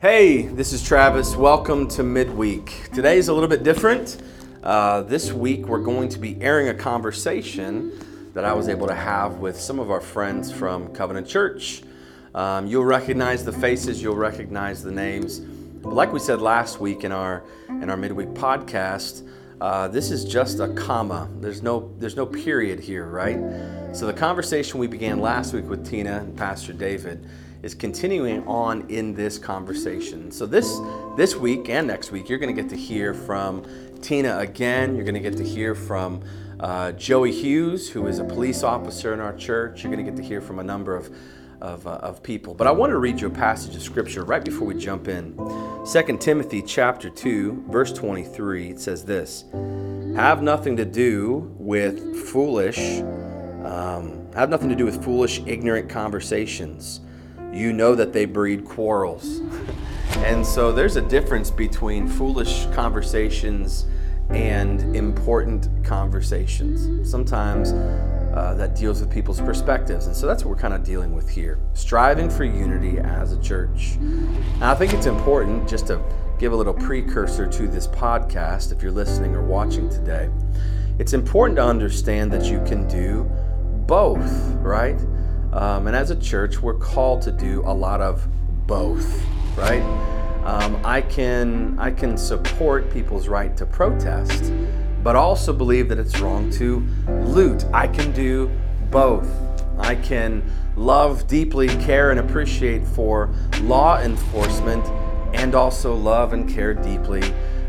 Hey, this is Travis. Welcome to Midweek. Today is a little bit different. Uh, this week, we're going to be airing a conversation that I was able to have with some of our friends from Covenant Church. Um, you'll recognize the faces, you'll recognize the names. Like we said last week in our in our midweek podcast, uh, this is just a comma. There's no there's no period here, right? So the conversation we began last week with Tina and Pastor David is continuing on in this conversation. So this this week and next week, you're going to get to hear from Tina again. You're going to get to hear from uh, Joey Hughes, who is a police officer in our church. You're going to get to hear from a number of of, uh, of people. But I want to read you a passage of scripture right before we jump in. 2 Timothy chapter 2, verse 23, it says this Have nothing to do with foolish, um, have nothing to do with foolish, ignorant conversations. You know that they breed quarrels. and so there's a difference between foolish conversations and important conversations. Sometimes uh, that deals with people's perspectives. And so that's what we're kind of dealing with here striving for unity as a church. I think it's important just to give a little precursor to this podcast if you're listening or watching today. It's important to understand that you can do both, right? Um, and as a church, we're called to do a lot of both, right? Um, I can I can support people's right to protest, but also believe that it's wrong to loot. I can do both. I can love deeply, care, and appreciate for law enforcement, and also love and care deeply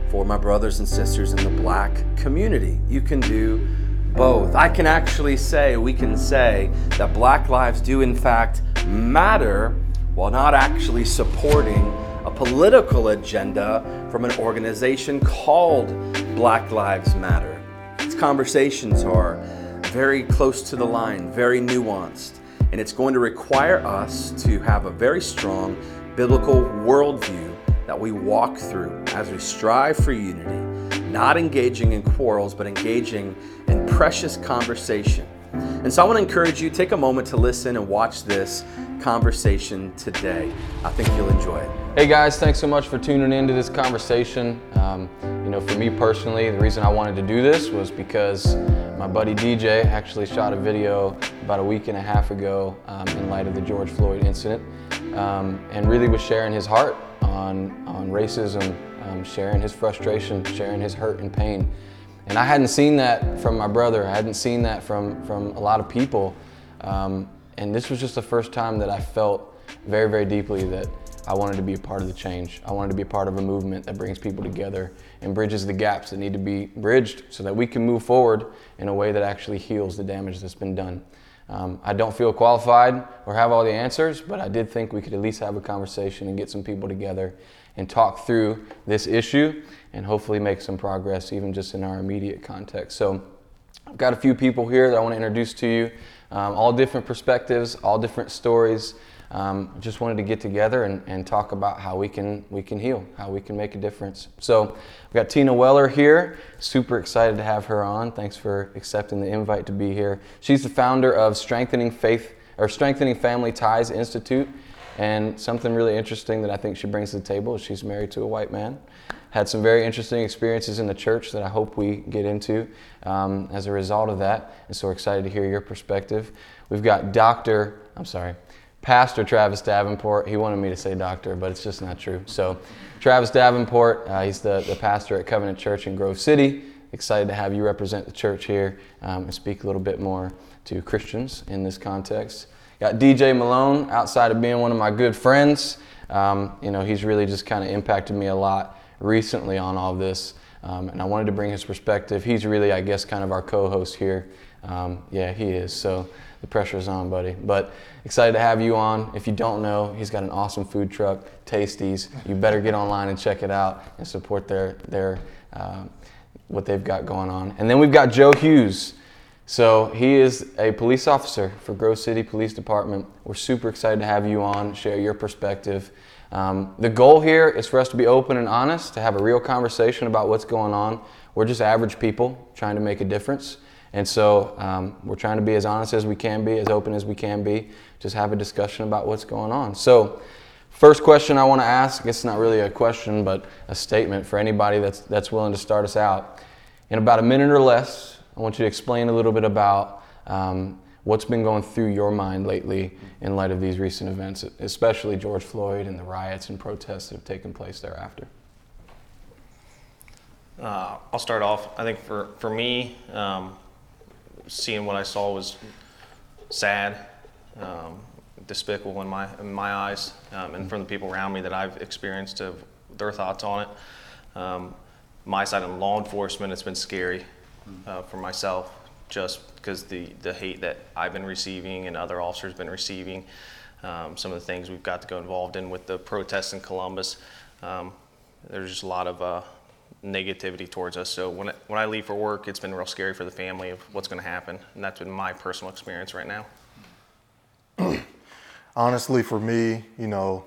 for my brothers and sisters in the black community. You can do both. I can actually say, we can say that black lives do in fact matter while not actually supporting a political agenda from an organization called Black Lives Matter. These conversations are very close to the line, very nuanced, and it's going to require us to have a very strong biblical worldview that we walk through as we strive for unity, not engaging in quarrels, but engaging in precious conversation. And so I want to encourage you take a moment to listen and watch this conversation today. I think you'll enjoy it. Hey guys, thanks so much for tuning into this conversation. Um, you know, for me personally, the reason I wanted to do this was because my buddy DJ actually shot a video about a week and a half ago um, in light of the George Floyd incident um, and really was sharing his heart on, on racism, um, sharing his frustration, sharing his hurt and pain. And I hadn't seen that from my brother. I hadn't seen that from, from a lot of people. Um, and this was just the first time that I felt very, very deeply that I wanted to be a part of the change. I wanted to be a part of a movement that brings people together and bridges the gaps that need to be bridged so that we can move forward in a way that actually heals the damage that's been done. Um, I don't feel qualified or have all the answers, but I did think we could at least have a conversation and get some people together and talk through this issue and hopefully make some progress even just in our immediate context. So I've got a few people here that I want to introduce to you, um, all different perspectives, all different stories. Um, just wanted to get together and, and talk about how we can we can heal, how we can make a difference. So we've got Tina Weller here. Super excited to have her on. Thanks for accepting the invite to be here. She's the founder of Strengthening Faith or Strengthening Family Ties Institute. And something really interesting that I think she brings to the table is she's married to a white man. Had some very interesting experiences in the church that I hope we get into um, as a result of that. And so we're excited to hear your perspective. We've got Dr. I'm sorry, Pastor Travis Davenport. He wanted me to say doctor, but it's just not true. So, Travis Davenport, uh, he's the, the pastor at Covenant Church in Grove City. Excited to have you represent the church here um, and speak a little bit more to Christians in this context. Got DJ Malone outside of being one of my good friends. Um, you know, he's really just kind of impacted me a lot recently on all of this. Um, and I wanted to bring his perspective. He's really, I guess, kind of our co host here. Um, yeah, he is. So the pressure's on, buddy. But excited to have you on. If you don't know, he's got an awesome food truck, Tasties. You better get online and check it out and support their their uh, what they've got going on. And then we've got Joe Hughes. So he is a police officer for Grove City Police Department. We're super excited to have you on, share your perspective. Um, the goal here is for us to be open and honest, to have a real conversation about what's going on. We're just average people trying to make a difference. And so um, we're trying to be as honest as we can be, as open as we can be, just have a discussion about what's going on. So, First question I want to ask, it's not really a question, but a statement for anybody that's, that's willing to start us out. In about a minute or less, I want you to explain a little bit about um, what's been going through your mind lately in light of these recent events, especially George Floyd and the riots and protests that have taken place thereafter. Uh, I'll start off. I think for, for me, um, seeing what I saw was sad, um, despicable in my in my eyes, um, and from the people around me that I've experienced of their thoughts on it. Um, my side in law enforcement, it's been scary uh, for myself, just because the the hate that I've been receiving and other officers been receiving. Um, some of the things we've got to go involved in with the protests in Columbus. Um, there's just a lot of uh, negativity towards us. So when, when I leave for work, it's been real scary for the family of what's going to happen. And that's been my personal experience right now. Honestly, for me, you know,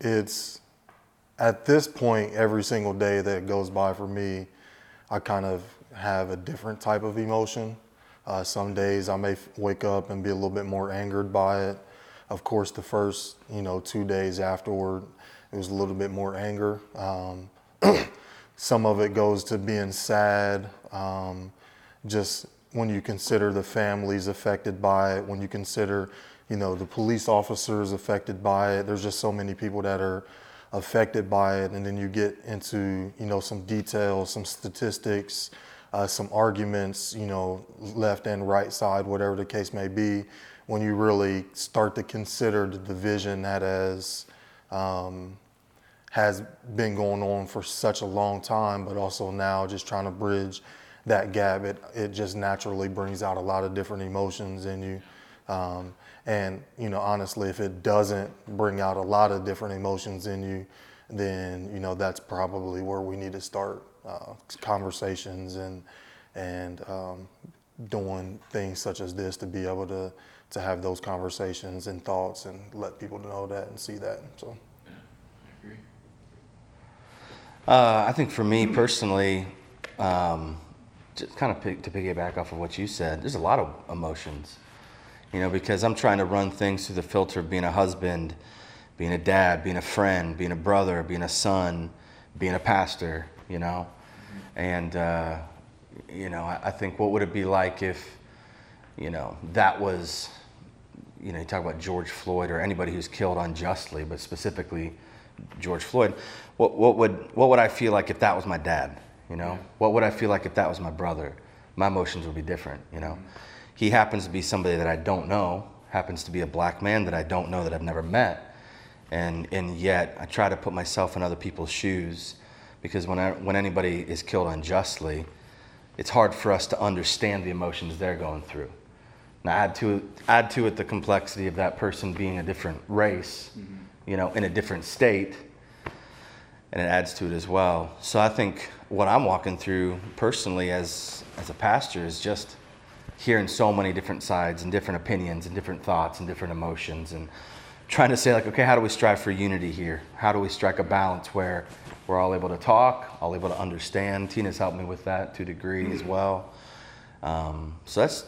it's at this point, every single day that goes by for me, I kind of have a different type of emotion. Uh, some days I may wake up and be a little bit more angered by it. Of course, the first, you know, two days afterward, it was a little bit more anger. Um, some of it goes to being sad, um, just when you consider the families affected by it, when you consider, you know, the police officers affected by it. There's just so many people that are affected by it, and then you get into, you know, some details, some statistics, uh, some arguments, you know, left and right side, whatever the case may be. When you really start to consider the division that has um, has been going on for such a long time, but also now just trying to bridge that gap, it, it just naturally brings out a lot of different emotions in you. Um, and, you know, honestly, if it doesn't bring out a lot of different emotions in you, then, you know, that's probably where we need to start uh, conversations and, and um, doing things such as this to be able to, to have those conversations and thoughts and let people know that and see that. So. Uh, I think for me personally, um, just kind of pick, to piggyback off of what you said, there's a lot of emotions, you know, because I'm trying to run things through the filter of being a husband, being a dad, being a friend, being a brother, being a son, being a pastor, you know, and uh, you know, I, I think what would it be like if, you know, that was, you know, you talk about George Floyd or anybody who's killed unjustly, but specifically George Floyd, what, what, would, what would I feel like if that was my dad? You know, what would I feel like if that was my brother? My emotions would be different, you know. He happens to be somebody that I don't know, happens to be a black man that I don't know that I've never met. And, and yet I try to put myself in other people's shoes because when, I, when anybody is killed unjustly, it's hard for us to understand the emotions they're going through. Now add to, add to it the complexity of that person being a different race, mm-hmm. you know, in a different state and it adds to it as well. So I think what I'm walking through personally as as a pastor is just hearing so many different sides and different opinions and different thoughts and different emotions and trying to say like okay how do we strive for unity here how do we strike a balance where we're all able to talk all able to understand tina's helped me with that to a degree as well um, so that's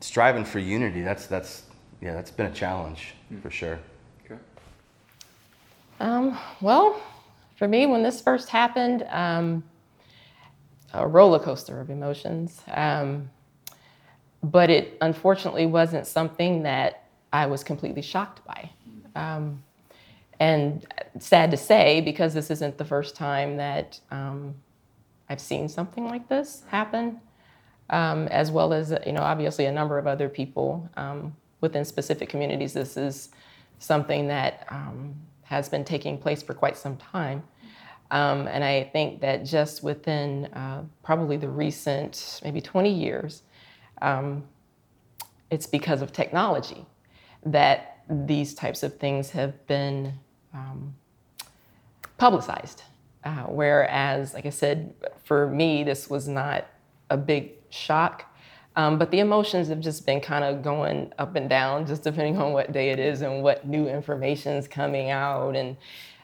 striving for unity that's that's yeah that's been a challenge for sure okay. um, well for me, when this first happened, um, a roller coaster of emotions. Um, but it unfortunately wasn't something that I was completely shocked by. Um, and sad to say, because this isn't the first time that um, I've seen something like this happen, um, as well as, you know, obviously a number of other people um, within specific communities. This is something that has been taking place for quite some time. Um, and I think that just within uh, probably the recent maybe 20 years, um, it's because of technology that these types of things have been um, publicized. Uh, whereas, like I said, for me, this was not a big shock. Um, but the emotions have just been kind of going up and down, just depending on what day it is and what new information is coming out, and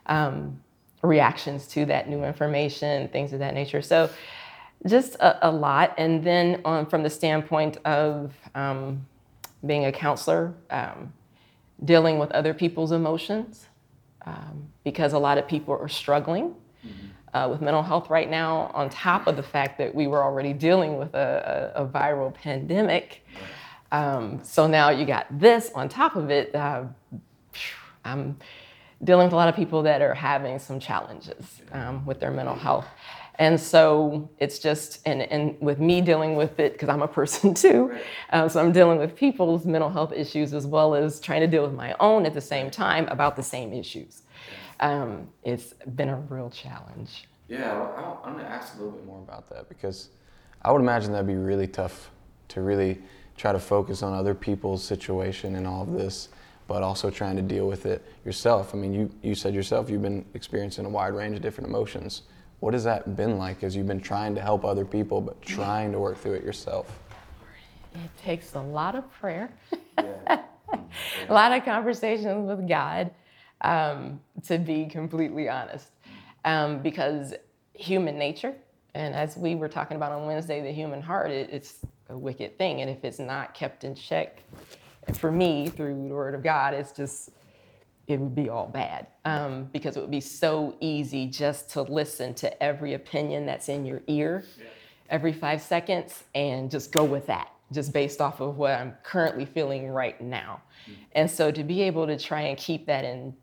um, reactions to that new information, things of that nature. So, just a, a lot. And then, um, from the standpoint of um, being a counselor, um, dealing with other people's emotions, um, because a lot of people are struggling uh, with mental health right now, on top of the fact that we were already dealing with a, a, a viral pandemic. Um, so now you got this on top of it. Uh, I'm dealing with a lot of people that are having some challenges um, with their mental health. And so it's just, and, and with me dealing with it, because I'm a person too, um, so I'm dealing with people's mental health issues as well as trying to deal with my own at the same time about the same issues. Um, it's been a real challenge. Yeah, well, I'm gonna ask a little bit more about that because I would imagine that'd be really tough to really try to focus on other people's situation and all of this, but also trying to deal with it yourself. I mean, you, you said yourself you've been experiencing a wide range of different emotions. What has that been like as you've been trying to help other people, but trying to work through it yourself? It takes a lot of prayer, a lot of conversations with God, um, to be completely honest. Um, because human nature, and as we were talking about on Wednesday, the human heart, it, it's a wicked thing. And if it's not kept in check, for me, through the Word of God, it's just, it would be all bad. Um, because it would be so easy just to listen to every opinion that's in your ear every five seconds and just go with that, just based off of what I'm currently feeling right now. And so to be able to try and keep that in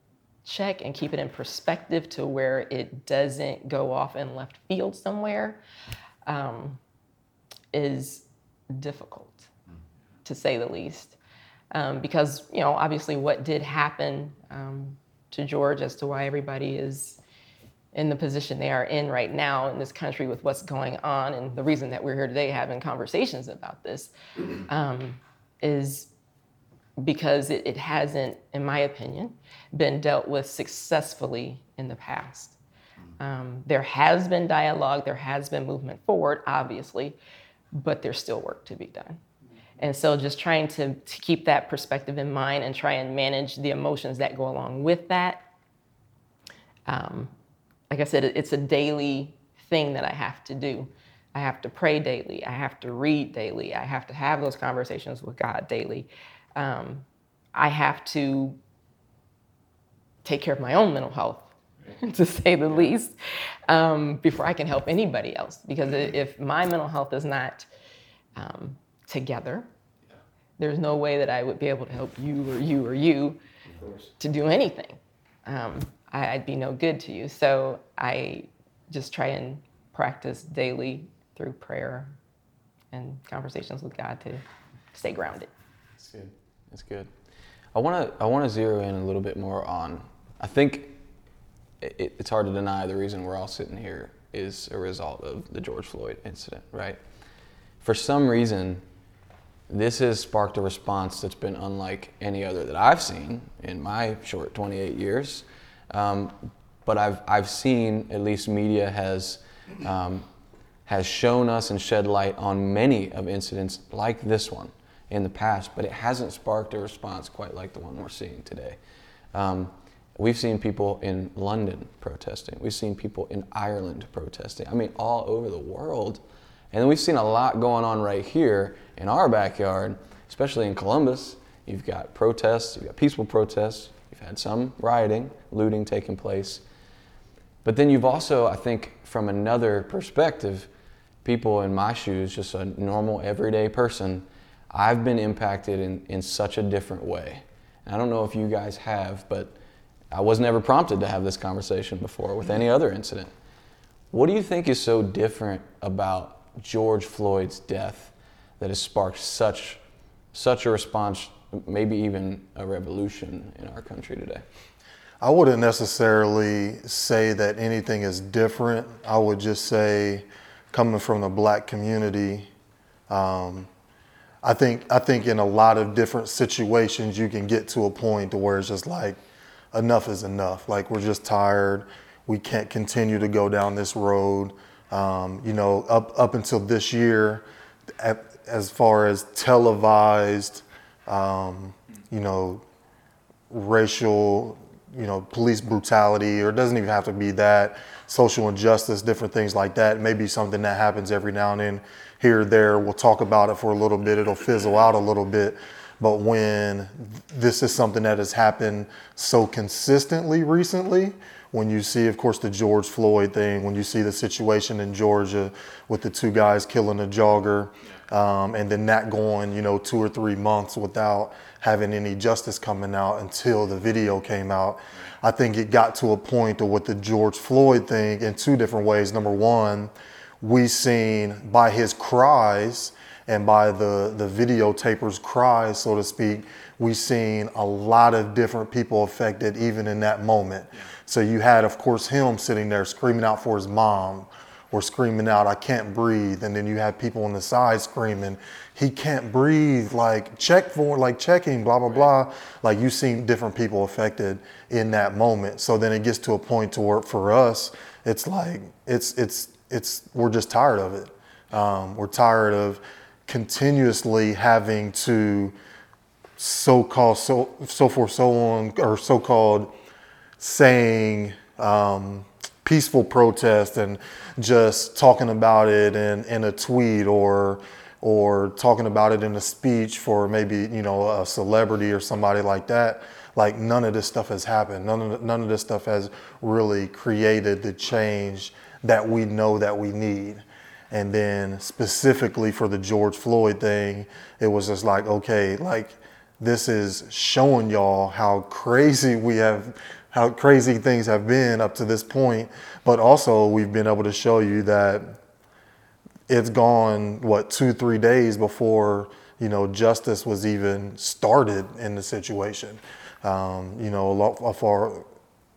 check and keep it in perspective to where it doesn't go off in left field somewhere um, is difficult, to say the least. Um, because, you know, obviously what did happen um, to George as to why everybody is in the position they are in right now in this country with what's going on and the reason that we're here today having conversations about this um, is because it, it hasn't, in my opinion, been dealt with successfully in the past. Um, there has been dialogue, there has been movement forward, obviously, but there's still work to be done. And so just trying to, to keep that perspective in mind and try and manage the emotions that go along with that. Um, like I said, it's a daily thing that I have to do. I have to pray daily. I have to read daily. I have to have those conversations with God daily. Um, I have to take care of my own mental health, to say the least, um, before I can help anybody else. Because if my mental health is not um, together, there's no way that I would be able to help you or you or you to do anything. Um, I, I'd be no good to you. So I just try and practice daily through prayer and conversations with God to stay grounded. That's good. That's good. I want to I want to zero in a little bit more on. I think it, it's hard to deny the reason we're all sitting here is a result of the George Floyd incident, right? For some reason, this has sparked a response that's been unlike any other that I've seen in my short 28 years. Um, but I've, I've seen, at least media has, um, has shown us and shed light on many of incidents like this one in the past, but it hasn't sparked a response quite like the one we're seeing today. Um, we've seen people in London protesting. We've seen people in Ireland protesting. I mean, all over the world. And we've seen a lot going on right here in our backyard, especially in Columbus. You've got protests, you've got peaceful protests, you've had some rioting, looting taking place. But then you've also, I think, from another perspective, people in my shoes, just a normal, everyday person, I've been impacted in, in such a different way. And I don't know if you guys have, but I was never prompted to have this conversation before with any other incident. What do you think is so different about George Floyd's death that has sparked such, such a response, maybe even a revolution in our country today? I wouldn't necessarily say that anything is different. I would just say, coming from the black community, um, I think I think in a lot of different situations you can get to a point to where it's just like enough is enough. Like we're just tired. We can't continue to go down this road. Um, you know, up up until this year, at, as far as televised, um, you know, racial, you know, police brutality, or it doesn't even have to be that, social injustice, different things like that. Maybe something that happens every now and then here or there. We'll talk about it for a little bit, it'll fizzle out a little bit. But when this is something that has happened so consistently recently, when you see, of course, the George Floyd thing, when you see the situation in Georgia with the two guys killing a jogger, um, and then that going, you know, two or three months without having any justice coming out until the video came out. I think it got to a point of with the George Floyd thing in two different ways. Number one, we seen by his cries and by the, the videotaper's cries, so to speak, we seen a lot of different people affected even in that moment. Yeah. So you had, of course, him sitting there screaming out for his mom or screaming out, I can't breathe. And then you have people on the side screaming, he can't breathe, like check for, like checking, blah, blah, blah. Like you seen different people affected in that moment. So then it gets to a point to where for us, it's like, it's, it's, it's, we're just tired of it. Um, we're tired of continuously having to so-called, so, so for so on, or so-called saying, um, peaceful protest and just talking about it in, in a tweet or or talking about it in a speech for maybe you know a celebrity or somebody like that. Like none of this stuff has happened. None of, none of this stuff has really created the change that we know that we need. And then specifically for the george floyd thing it was just like okay like this is showing y'all how crazy we have how crazy things have been up to this point, but also we've been able to show you that it's gone what two three days before you know justice was even started in the situation. Um, you know, a lot far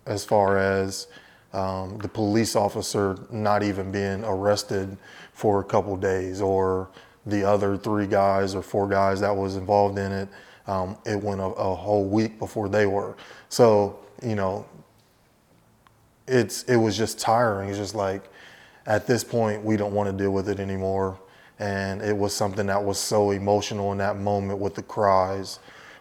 as far as um, the police officer not even being arrested for a couple days, or the other three guys or four guys that was involved in it. Um, it went a, a whole week before they were. So you know, it's it was just tiring. It's just like at this point we don't want to deal with it anymore. And it was something that was so emotional in that moment with the cries,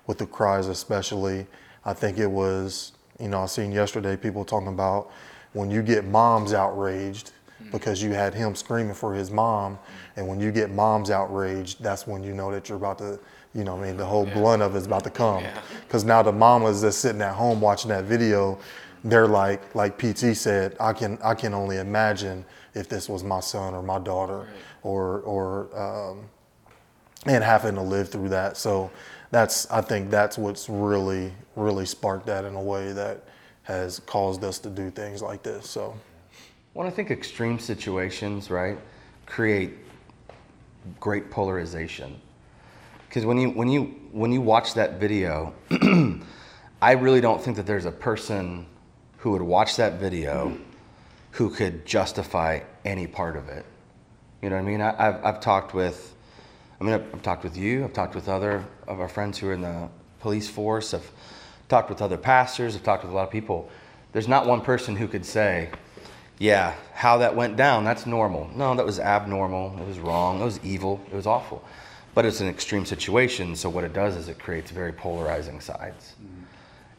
with the cries especially. I think it was, you know, I seen yesterday people talking about when you get moms outraged because you had him screaming for his mom, and when you get moms outraged, that's when you know that you're about to you know, I mean, the whole yeah. blunt of it's about to come. Because yeah. now the mamas that's sitting at home watching that video, they're like, like PT said, I can, I can only imagine if this was my son or my daughter, right. or, or, um, and having to live through that. So that's, I think that's what's really, really sparked that in a way that has caused us to do things like this. So, well, I think extreme situations, right, create great polarization because when you when you when you watch that video, I really don't think that there's a person who would watch that video who could justify any part of it. You know what I mean? I, have I've talked with, I mean, I've, I've, talked with you. I've talked with other of our friends who are in the police force. I've talked with other pastors. I've talked with a lot of people. There's not one person who could say, yeah, how that went down, that's normal. No, that was abnormal. It was wrong. It was evil. It was awful but it's an extreme situation. So what it does is it creates very polarizing sides, mm-hmm.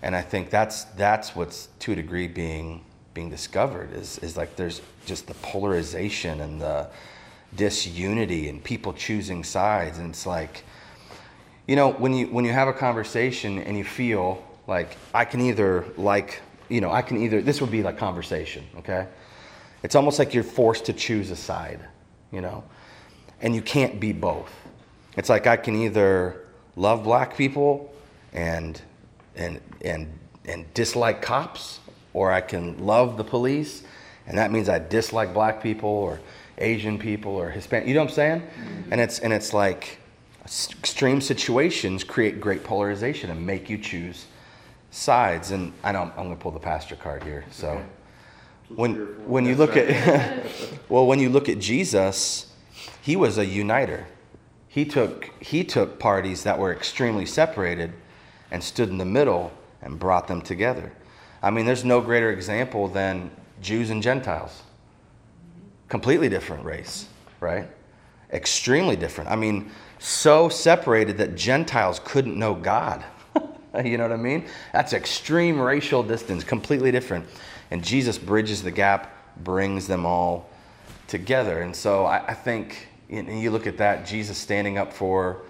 and I think that's that's what's to a degree being being discovered is is like there's just the polarization and the disunity and people choosing sides, and it's like, you know, when you when you have a conversation and you feel like I can either like you know I can either this would be like conversation, okay? It's almost like you're forced to choose a side, you know, and you can't be both it's like I can either love black people and and and and dislike cops, or I can love the police, and that means I dislike black people or Asian people or Hispanic. You know what I'm saying? And it's and it's like extreme situations create great polarization and make you choose sides. And I know I'm, I'm going to pull the pastor card here. So okay. when when you look at well, when you look at Jesus, he was a uniter he took, he took parties that were extremely separated and stood in the middle and brought them together. I mean, there's no greater example than Jews and Gentiles. Completely different race, right? Extremely different. I mean, so separated that Gentiles couldn't know God. you know what I mean? That's extreme racial distance, completely different. And Jesus bridges the gap, brings them all together. And so I, I think and you look at that, Jesus standing up for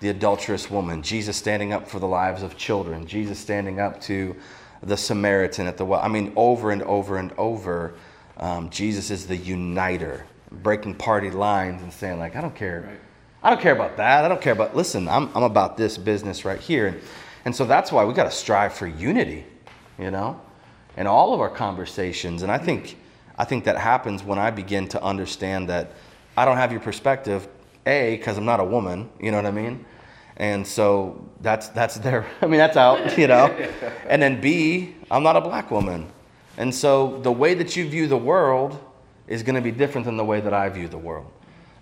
the adulterous woman, Jesus standing up for the lives of children, Jesus standing up to the Samaritan at the well. I mean, over and over and over, um, Jesus is the uniter, breaking party lines and saying, like, I don't care. I don't care about that. I don't care about, listen, I'm, I'm about this business right here. And, and so that's why we got to strive for unity, you know, in all of our conversations. And I think, I think that happens when I begin to understand that I don't have your perspective, A, because I'm not a woman, you know what I mean? And so that's that's there. I mean, that's out, you know. And then B, I'm not a black woman. And so the way that you view the world is going to be different than the way that I view the world.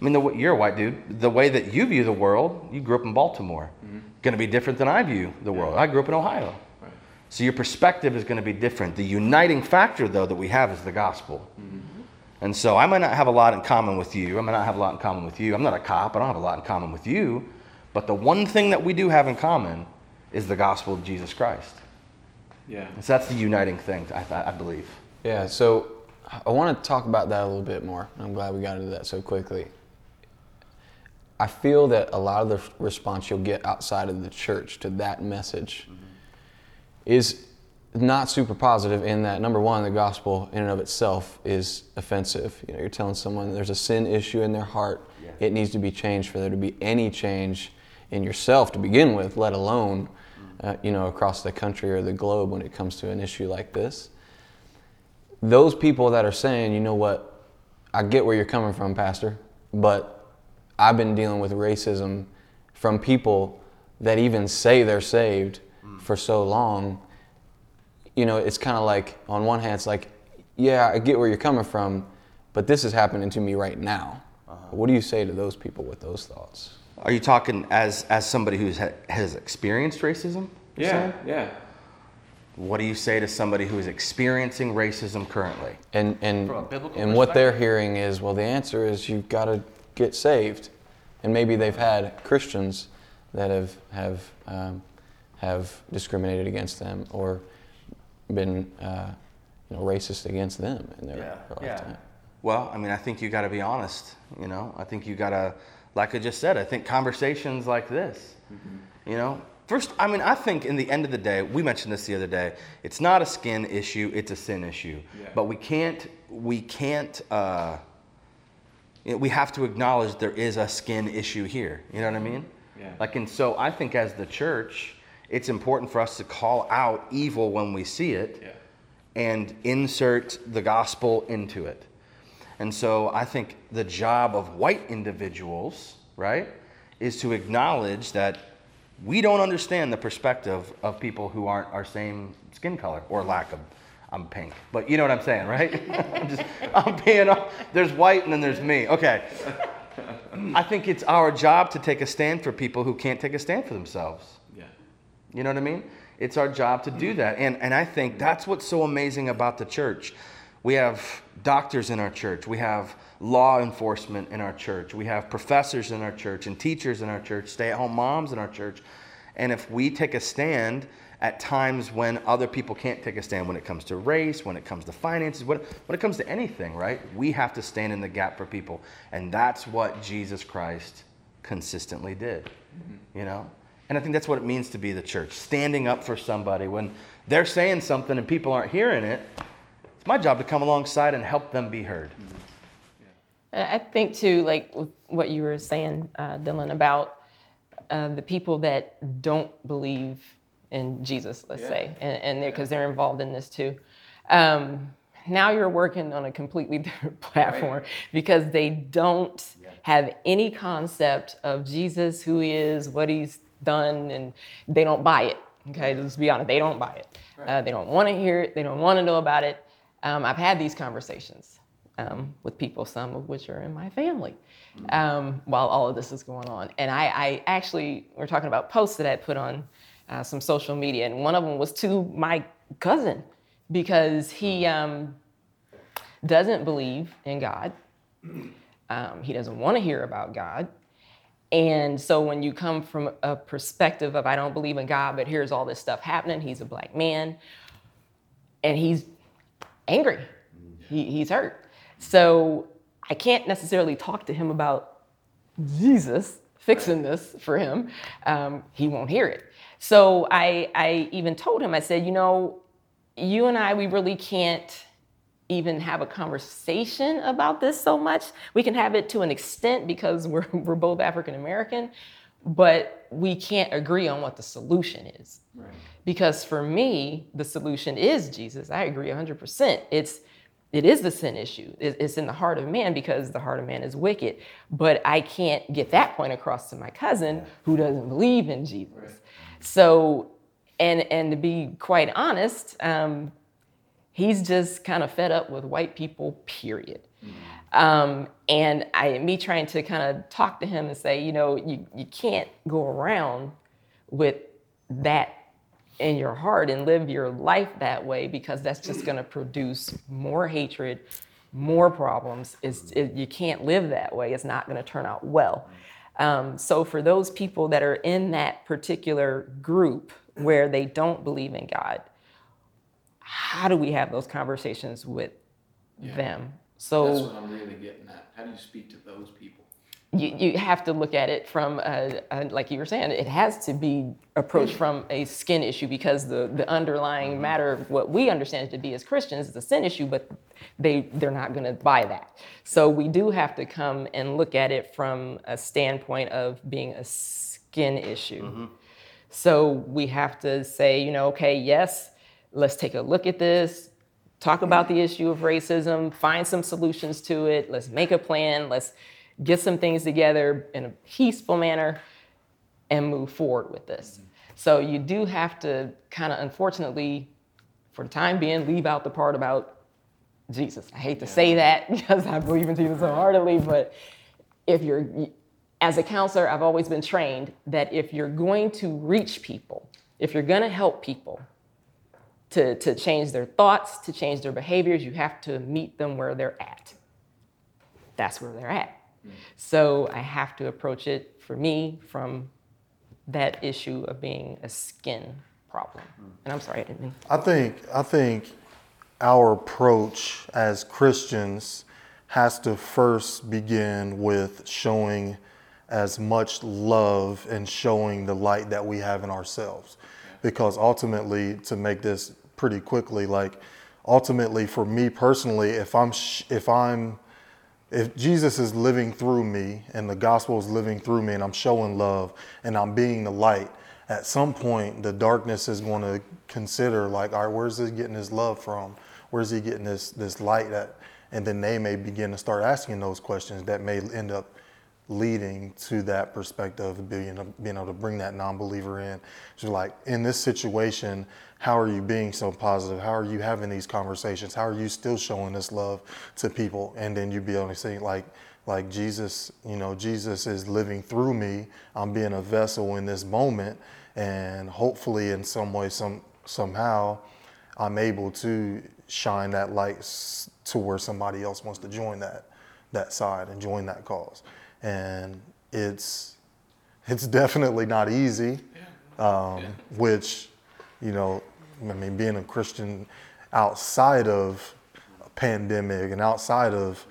I mean, the, you're a white dude. The way that you view the world, you grew up in Baltimore, mm-hmm. going to be different than I view the world. I grew up in Ohio. Right. So your perspective is going to be different. The uniting factor, though, that we have is the gospel. Mm-hmm. And so I might not have a lot in common with you. I might not have a lot in common with you. I'm not a cop. I don't have a lot in common with you. But the one thing that we do have in common is the gospel of Jesus Christ. Yeah. So that's the uniting thing, I, I believe. Yeah, so I want to talk about that a little bit more. I'm glad we got into that so quickly. I feel that a lot of the response you'll get outside of the church to that message mm-hmm. is not super positive in that number one, the gospel in and of itself is offensive. You know, you're telling someone there's a sin issue in their heart. Yeah. It needs to be changed for there to be any change in yourself to begin with, let alone, uh, you know, across the country or the globe when it comes to an issue like this. Those people that are saying, you know what, I get where you're coming from, Pastor, but I've been dealing with racism from people that even say they're saved for so long. You know, it's kind of like, on one hand, it's like, yeah, I get where you're coming from, but this is happening to me right now. Uh-huh. What do you say to those people with those thoughts? Are you talking as as somebody who has experienced racism? Yeah, yeah. What do you say to somebody who is experiencing racism currently? And and and what they're hearing is, well, the answer is you've got to get saved, and maybe they've had Christians that have have um, have discriminated against them or been uh, you know racist against them in their, yeah, their lifetime. Yeah. Well, I mean, I think you got to be honest. You know, I think you got to like I just said, I think conversations like this, mm-hmm. you know, first, I mean, I think in the end of the day, we mentioned this the other day, it's not a skin issue, it's a sin issue. Yeah. But we can't, we can't, uh, we have to acknowledge there is a skin issue here. You know what I mean? Yeah. Like, and so I think as the church, it's important for us to call out evil when we see it yeah. and insert the gospel into it. And so I think the job of white individuals, right, is to acknowledge that we don't understand the perspective of people who aren't our same skin color or lack of. I'm pink, but you know what I'm saying, right? I'm just, I'm being, there's white and then there's me. Okay. I think it's our job to take a stand for people who can't take a stand for themselves. You know what I mean? It's our job to do that. And, and I think that's what's so amazing about the church. We have doctors in our church. We have law enforcement in our church. We have professors in our church and teachers in our church, stay at home moms in our church. And if we take a stand at times when other people can't take a stand, when it comes to race, when it comes to finances, when, when it comes to anything, right? We have to stand in the gap for people. And that's what Jesus Christ consistently did, you know? And I think that's what it means to be the church, standing up for somebody when they're saying something and people aren't hearing it it's my job to come alongside and help them be heard. I think too, like what you were saying, uh, Dylan, about uh, the people that don't believe in Jesus, let's yeah. say, and because they're, they're, involved in this too. Um, now you're working on a completely different platform right. because they don't yeah. have any concept of Jesus, who he is, what he's done, and they don't buy it. Okay, let's be honest, they don't buy it. Uh, they don't want to hear it. They don't want to know about it um, I've had these conversations um, with people, some of which are in my family, um, while all of this is going on. And I, I, actually, we're talking about posts that I put on uh, some social media, and one of them was to my cousin because he um, doesn't believe in God. Um, he doesn't want to hear about God. And so when you come from a perspective of I don't believe in God, but here's all this stuff happening, he's a black man, and he's angry. He, he's hurt. So I can't necessarily talk to him about Jesus fixing this for him, um, he won't hear it. So I, I even told him, I said, you know, you and I, we really can't even have a conversation about this so much. We can have it to an extent because we're, we're both African American, but we can't agree on what the solution is. Right. Because for me, the solution is Jesus. I agree 100%. It's it is the sin issue. It's in the heart of man because the heart of man is wicked. But I can't get that point across to my cousin who doesn't believe in Jesus. Right. So, and and to be quite honest, um, he's just kind of fed up with white people. Period. Mm-hmm. Um, and I, me trying to kind of talk to him and say, you know, you you can't go around with that in your heart and live your life that way because that's just going to produce more hatred, more problems. It's, it, you can't live that way. It's not going to turn out well. Um, so, for those people that are in that particular group where they don't believe in God, how do we have those conversations with yeah. them? So that's what I'm really getting at. How do you speak to those people? you, you have to look at it from, a, a, like you were saying, it has to be approached from a skin issue because the, the underlying mm-hmm. matter, what we understand it to be as Christians, is a sin issue, but they, they're not going to buy that. So we do have to come and look at it from a standpoint of being a skin issue. Mm-hmm. So we have to say, you know, okay, yes, let's take a look at this, talk about the issue of racism, find some solutions to it, let's make a plan, let's get some things together in a peaceful manner, and move forward with this. So you do have to kind of, unfortunately, for the time being, leave out the part about Jesus. I hate to say that because I believe in Jesus so heartily, but if you're, as a counselor, I've always been trained that if you're going to reach people, if you're going to help people to, to change their thoughts, to change their behaviors, you have to meet them where they're at. That's where they're at. So I have to approach it for me from that issue of being a skin problem. And I'm sorry, I didn't mean. I think I think our approach as Christians has to first begin with showing as much love and showing the light that we have in ourselves. Because ultimately, to make this pretty quickly, like ultimately for me personally, if I'm if I'm if Jesus is living through me and the gospel is living through me and I'm showing love and I'm being the light, at some point the darkness is going to consider like, all right, where's he getting his love from? Where's he getting this this light at? And then they may begin to start asking those questions that may end up leading to that perspective of being, being able to bring that non-believer in. So like in this situation, how are you being so positive? How are you having these conversations? How are you still showing this love to people? And then you be able to say like, like Jesus, you know, Jesus is living through me. I'm being a vessel in this moment, and hopefully, in some way, some somehow, I'm able to shine that light to where somebody else wants to join that that side and join that cause and it's it's definitely not easy. Um, yeah. Which, you know, I mean, being a Christian outside of a pandemic and outside of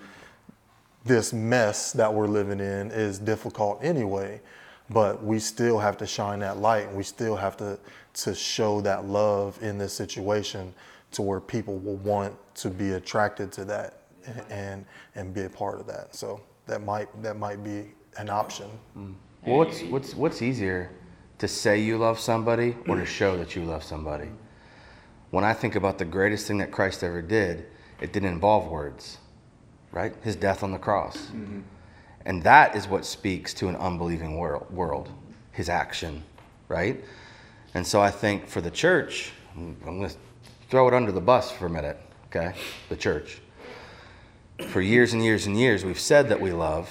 this mess that we're living in is difficult anyway. But we still have to shine that light, and we still have to to show that love in this situation to where people will want to be attracted to that and and be a part of that. So that might that might be an option. Well, what's what's what's easier to say you love somebody or to show that you love somebody? When I think about the greatest thing that Christ ever did, it didn't involve words, right? His death on the cross. Mm-hmm. And that is what speaks to an unbelieving world, world, his action, right? And so I think for the church, I'm going to throw it under the bus for a minute, okay? The church for years and years and years, we've said that we love,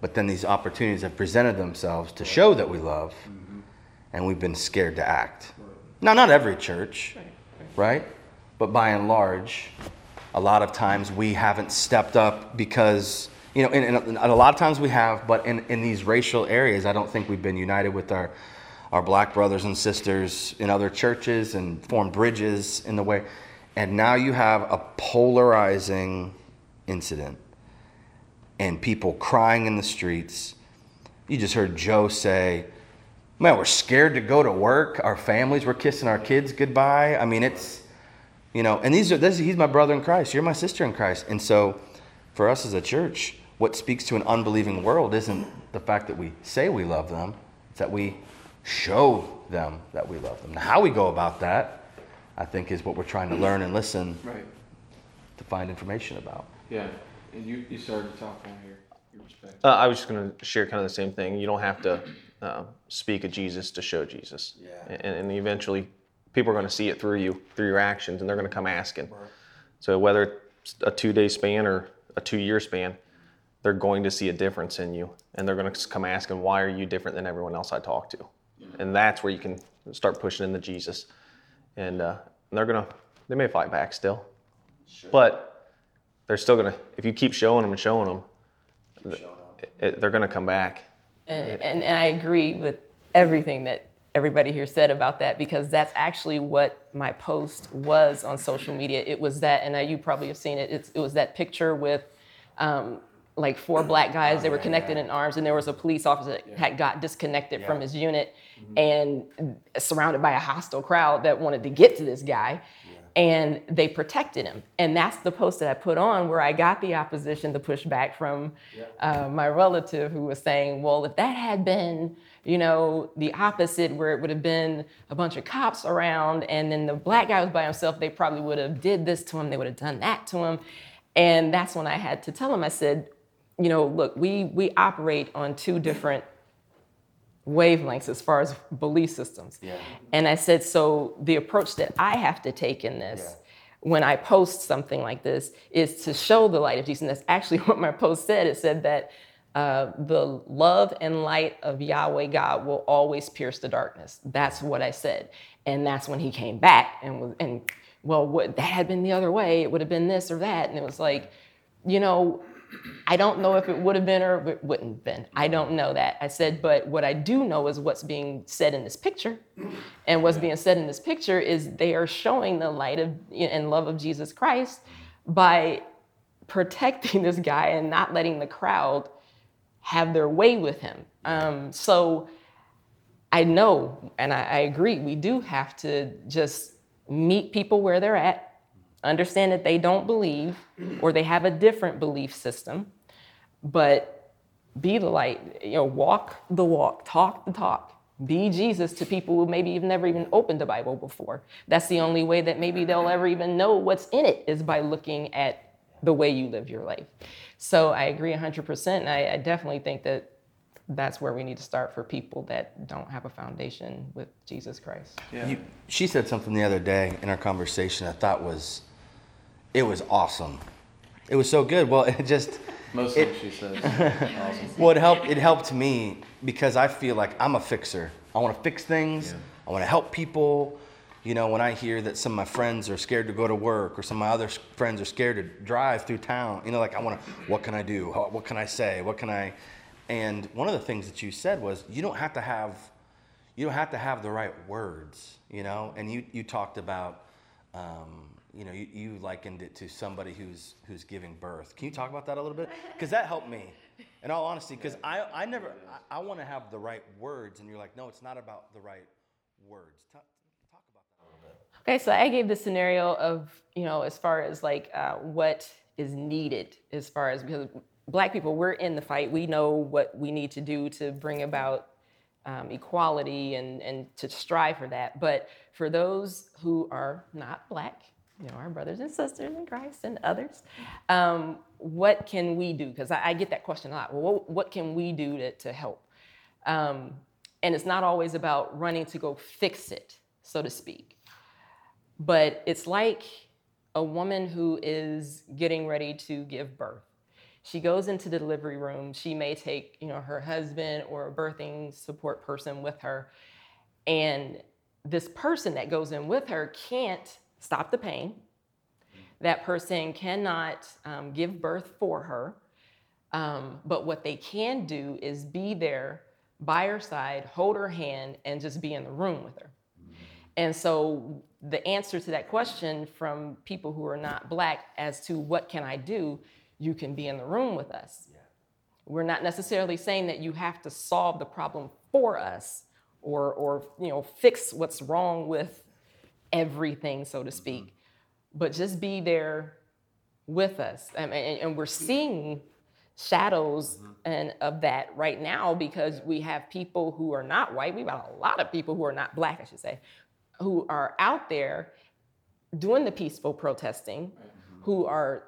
but then these opportunities have presented themselves to show that we love, and we've been scared to act. Now, not every church, right? But by and large, a lot of times we haven't stepped up because, you know, and, and a lot of times we have, but in, in these racial areas, I don't think we've been united with our, our black brothers and sisters in other churches and formed bridges in the way. And now you have a polarizing incident and people crying in the streets. you just heard Joe say, man, we're scared to go to work. Our families, we're kissing our kids goodbye. I mean, it's, you know, and these are, this, he's my brother in Christ. You're my sister in Christ. And so for us as a church, what speaks to an unbelieving world isn't the fact that we say we love them, it's that we show them that we love them. Now, how we go about that, I think, is what we're trying to learn and listen Right. to find information about. Yeah. And you, you started to talk on here. Your respect. Uh, I was just going to share kind of the same thing. You don't have to uh, speak of Jesus to show Jesus. Yeah. And, and eventually, people are going to see it through you, through your actions, and they're going to come asking. So whether it's a two-day span or a two-year span, they're going to see a difference in you, and they're going to come asking, "Why are you different than everyone else I talk to?" And that's where you can start pushing into Jesus, and, uh, and they're going to they may fight back still, but they're still going to if you keep showing them and showing them, it, they're going to come back. And, and, and I agree with everything that everybody here said about that because that's actually what my post was on social media. It was that, and I, you probably have seen it. It's, it was that picture with um, like four black guys. They were connected in arms, and there was a police officer that had got disconnected from his unit and surrounded by a hostile crowd that wanted to get to this guy. And they protected him. And that's the post that I put on where I got the opposition, the pushback from uh, my relative who was saying, well, if that had been, you know, the opposite, where it would have been a bunch of cops around and then the black guy was by himself, they probably would have did this to him, they would have done that to him. And that's when I had to tell him, I said, you know, look, we we operate on two different wavelengths as far as belief systems. And I said, so the approach that I have to take in this when I post something like this is to show the light of Jesus. And that's actually what my post said. It said that uh, the love and light of Yahweh God will always pierce the darkness. That's what I said. And that's when he came back and was, and well, what, that had been the other way. It would have been this or that. And it was like, you know, I don't know if it would have been or it wouldn't have been. I don't know that. I said, but what I do know is what's being said in this picture. And what's being said in this picture is they are showing the light of and love of Jesus Christ by protecting this guy and not letting the crowd have their way with him. Um, so I know, and I, I agree, we do have to just meet people where they're at, understand that they don't believe or they have a different belief system, but be the light, you know, walk the walk, talk the talk. Be Jesus to people who maybe have never even opened the Bible before. That's the only way that maybe they'll ever even know what's in it is by looking at the way you live your life. So I agree 100%. And I, I definitely think that that's where we need to start for people that don't have a foundation with Jesus Christ. Yeah. You, she said something the other day in our conversation I thought was, it was awesome. It was so good. Well, it just, Most it- she says. awesome. well, it helped. It helped me because I feel like I'm a fixer. I want to fix things. I want to help people. You know, when I hear that some of my friends are scared to go to work, or some of my other friends are scared to drive through town, you know, like I want to. What can I do? What can I say? What can I? And one of the things that you said was you don't have to have, you don't have to have the right words. You know, and you you talked about. Um, you know, you, you likened it to somebody who's who's giving birth. Can you talk about that a little bit? Because that helped me, in all honesty. Because I, I never, I, I want to have the right words, and you're like, no, it's not about the right words. Ta- talk about that a little bit. Okay, so I gave the scenario of, you know, as far as like uh, what is needed, as far as because black people, we're in the fight. We know what we need to do to bring about um, equality and, and to strive for that. But for those who are not black, you know, our brothers and sisters in Christ and others, um, what can we do? Because I, I get that question a lot. Well, what, what can we do to, to help? Um, and it's not always about running to go fix it, so to speak. But it's like a woman who is getting ready to give birth. She goes into the delivery room. She may take, you know, her husband or a birthing support person with her. And this person that goes in with her can't stop the pain. That person cannot um, give birth for her. Um, but what they can do is be there by her side, hold her hand, and just be in the room with her. And so the answer to that question from people who are not black as to what can I do, you can be in the room with us. We're not necessarily saying that you have to solve the problem for us or, or you know, fix what's wrong with everything, so to mm-hmm. speak, but just be there with us. And, and, and we're seeing shadows mm-hmm. and of that right now because we have people who are not white. We've got a lot of people who are not black, I should say, who are out there doing the peaceful protesting, mm-hmm. who are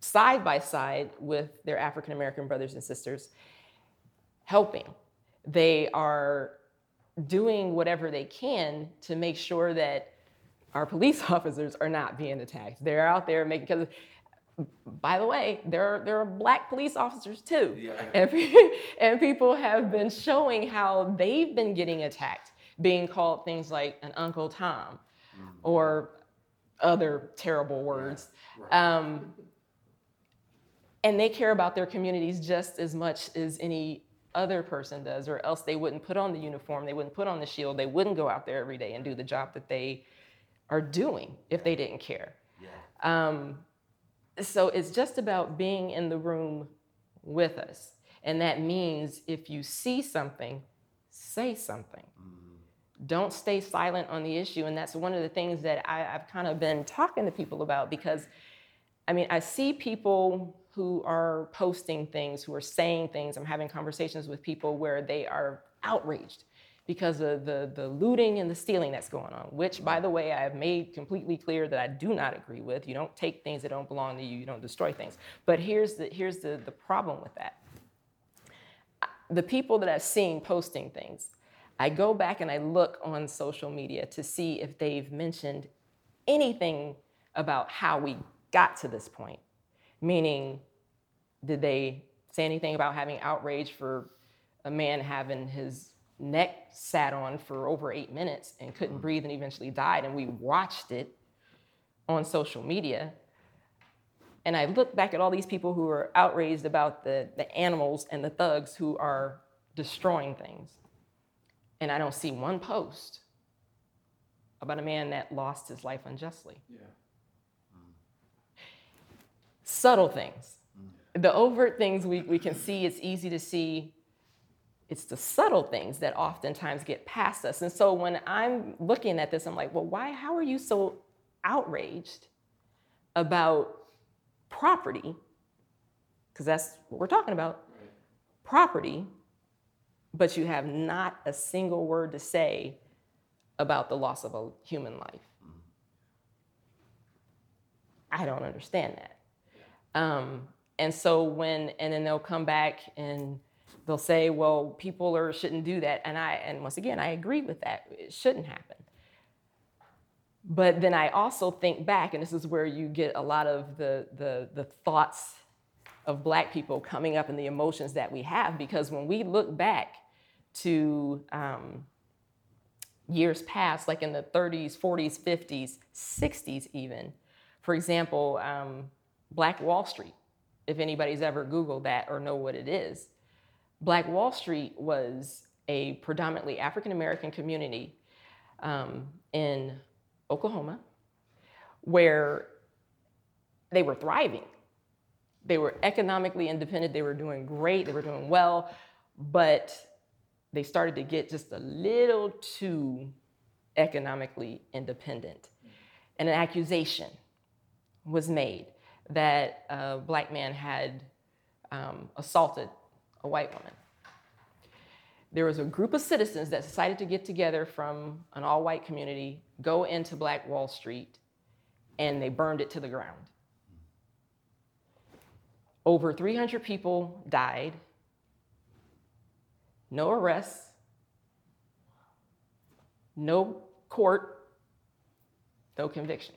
side by side with their African American brothers and sisters, helping. They are doing whatever they can to make sure that our police officers are not being attacked. They're out there making because by the way, there are, there are black police officers too. Yeah. And, and people have been showing how they've been getting attacked, being called things like an Uncle Tom or other terrible words. Um, and they care about their communities just as much as any other person does, or else they wouldn't put on the uniform, they wouldn't put on the shield, they wouldn't go out there every day and do the job that they are doing if they didn't care. Um, so it's just about being in the room with us. And that means if you see something, say something. Don't stay silent on the issue. And that's one of the things that I, I've kind of been talking to people about because, I mean, I see people who are posting things, who are saying things. I'm having conversations with people where they are outraged because of the, the looting and the stealing that's going on, which, by the way, I have made completely clear that I do not agree with. You don't take things that don't belong to you, you don't destroy things. But here's the, here's the, the problem with that the people that I've seen posting things, I go back and I look on social media to see if they've mentioned anything about how we got to this point. Meaning, did they say anything about having outrage for a man having his neck sat on for over eight minutes and couldn't mm. breathe and eventually died? And we watched it on social media. And I look back at all these people who are outraged about the, the animals and the thugs who are destroying things. And I don't see one post about a man that lost his life unjustly. Yeah. Subtle things. Mm. The overt things we, we can see, it's easy to see. It's the subtle things that oftentimes get past us. And so when I'm looking at this, I'm like, well, why, how are you so outraged about property, because that's what we're talking about, property, but you have not a single word to say about the loss of a human life. I don't understand that. Um, and so when, and then they'll come back and they'll say, well, people are, shouldn't do that. And I, and once again, I agree with that. It shouldn't happen. But then I also think back, and this is where you get a lot of the, the, the thoughts of black people coming up and the emotions that we have, because when we look back to um, years past, like in the 30s, 40s, 50s, 60s, even, for example, um, Black Wall Street, if anybody's ever Googled that or know what it is, Black Wall Street was a predominantly African American community um, in Oklahoma, where they were thriving. They were economically independent, they were doing great, they were doing well, but they started to get just a little too economically independent. And an accusation was made that a black man had um, assaulted a white woman. There was a group of citizens that decided to get together from an all white community, go into Black Wall Street, and they burned it to the ground. Over 300 people died, no arrests, no court, no conviction.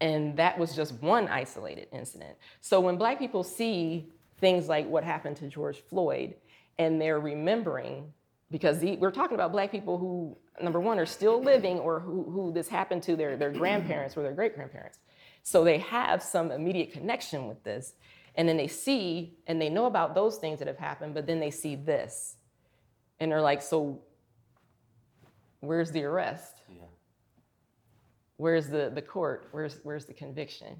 And that was just one isolated incident. So when black people see things like what happened to George Floyd, and they're remembering, because the, we're talking about black people who, number one, are still living or who, who this happened to their, their grandparents or their great grandparents. So they have some immediate connection with this. And then they see and they know about those things that have happened, but then they see this. And they're like, so where's the arrest? Yeah. Where's the, the court? Where's, where's the conviction?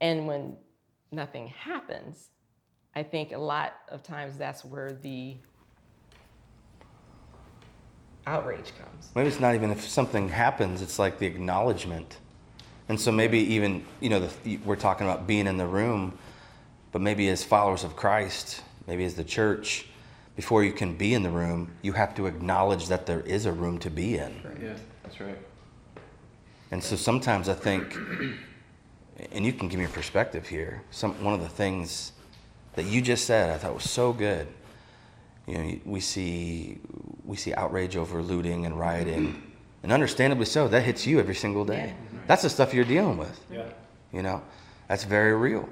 And when nothing happens, I think a lot of times that's where the outrage comes. Maybe it's not even if something happens, it's like the acknowledgement. And so maybe even, you know, the, we're talking about being in the room, but maybe as followers of Christ, maybe as the church, before you can be in the room, you have to acknowledge that there is a room to be in. Right. Yeah, that's right. And so sometimes I think, and you can give me a perspective here. Some one of the things that you just said I thought was so good. You know, we see we see outrage over looting and rioting, and understandably so. That hits you every single day. That's the stuff you're dealing with. Yeah. You know, that's very real.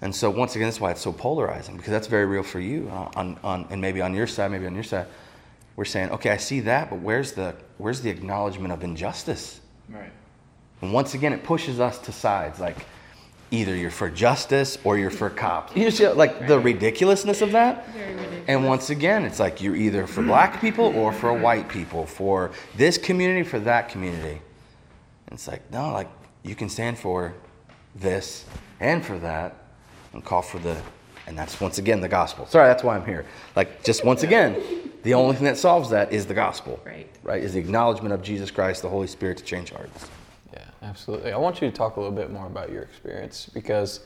And so once again, that's why it's so polarizing because that's very real for you. uh, On, on and maybe on your side, maybe on your side, we're saying, okay, I see that, but where's the where's the acknowledgement of injustice? Right. And once again, it pushes us to sides like either you're for justice or you're for cops. You see, like the ridiculousness of that. And once again, it's like you're either for black people or for white people, for this community, for that community. And it's like, no, like you can stand for this and for that and call for the, and that's once again the gospel. Sorry, that's why I'm here. Like, just once again, the only thing that solves that is the gospel. Right. Right? Is the acknowledgement of Jesus Christ, the Holy Spirit to change hearts. Absolutely. I want you to talk a little bit more about your experience because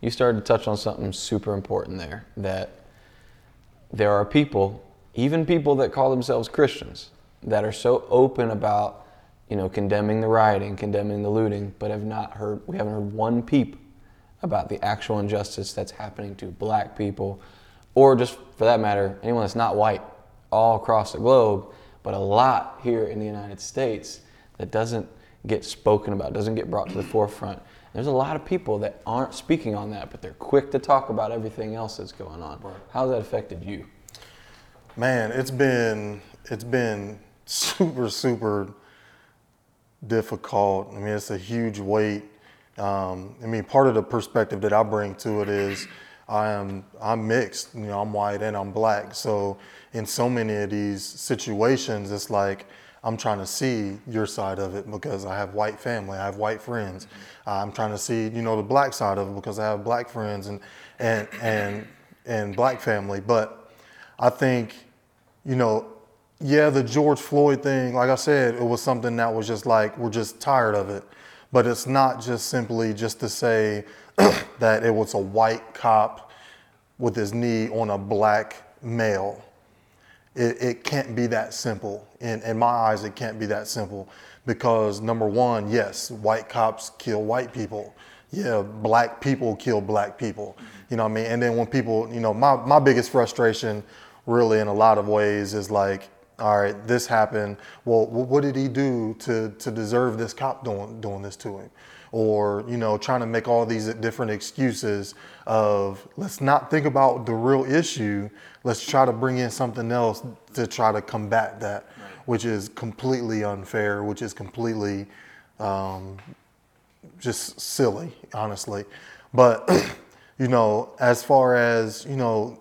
you started to touch on something super important there that there are people, even people that call themselves Christians, that are so open about, you know, condemning the rioting, condemning the looting, but have not heard, we haven't heard one peep about the actual injustice that's happening to black people, or just for that matter, anyone that's not white all across the globe, but a lot here in the United States that doesn't get spoken about, doesn't get brought to the forefront. There's a lot of people that aren't speaking on that, but they're quick to talk about everything else that's going on. How's that affected you? Man, it's been it's been super super difficult. I mean, it's a huge weight. Um, I mean, part of the perspective that I bring to it is I am I'm mixed. You know, I'm white and I'm black. So in so many of these situations, it's like I'm trying to see your side of it because I have white family, I have white friends. Uh, I'm trying to see, you know, the black side of it because I have black friends and and and and black family. But I think, you know, yeah, the George Floyd thing, like I said, it was something that was just like we're just tired of it. But it's not just simply just to say that it was a white cop with his knee on a black male. It, it can't be that simple. In, in my eyes, it can't be that simple because number one, yes, white cops kill white people. Yeah, black people kill black people. You know what I mean? And then when people, you know, my, my biggest frustration really in a lot of ways is like, all right, this happened. Well, what did he do to, to deserve this cop doing, doing this to him? Or, you know, trying to make all these different excuses of let's not think about the real issue. Let's try to bring in something else to try to combat that, which is completely unfair, which is completely um, just silly, honestly. But, you know, as far as, you know,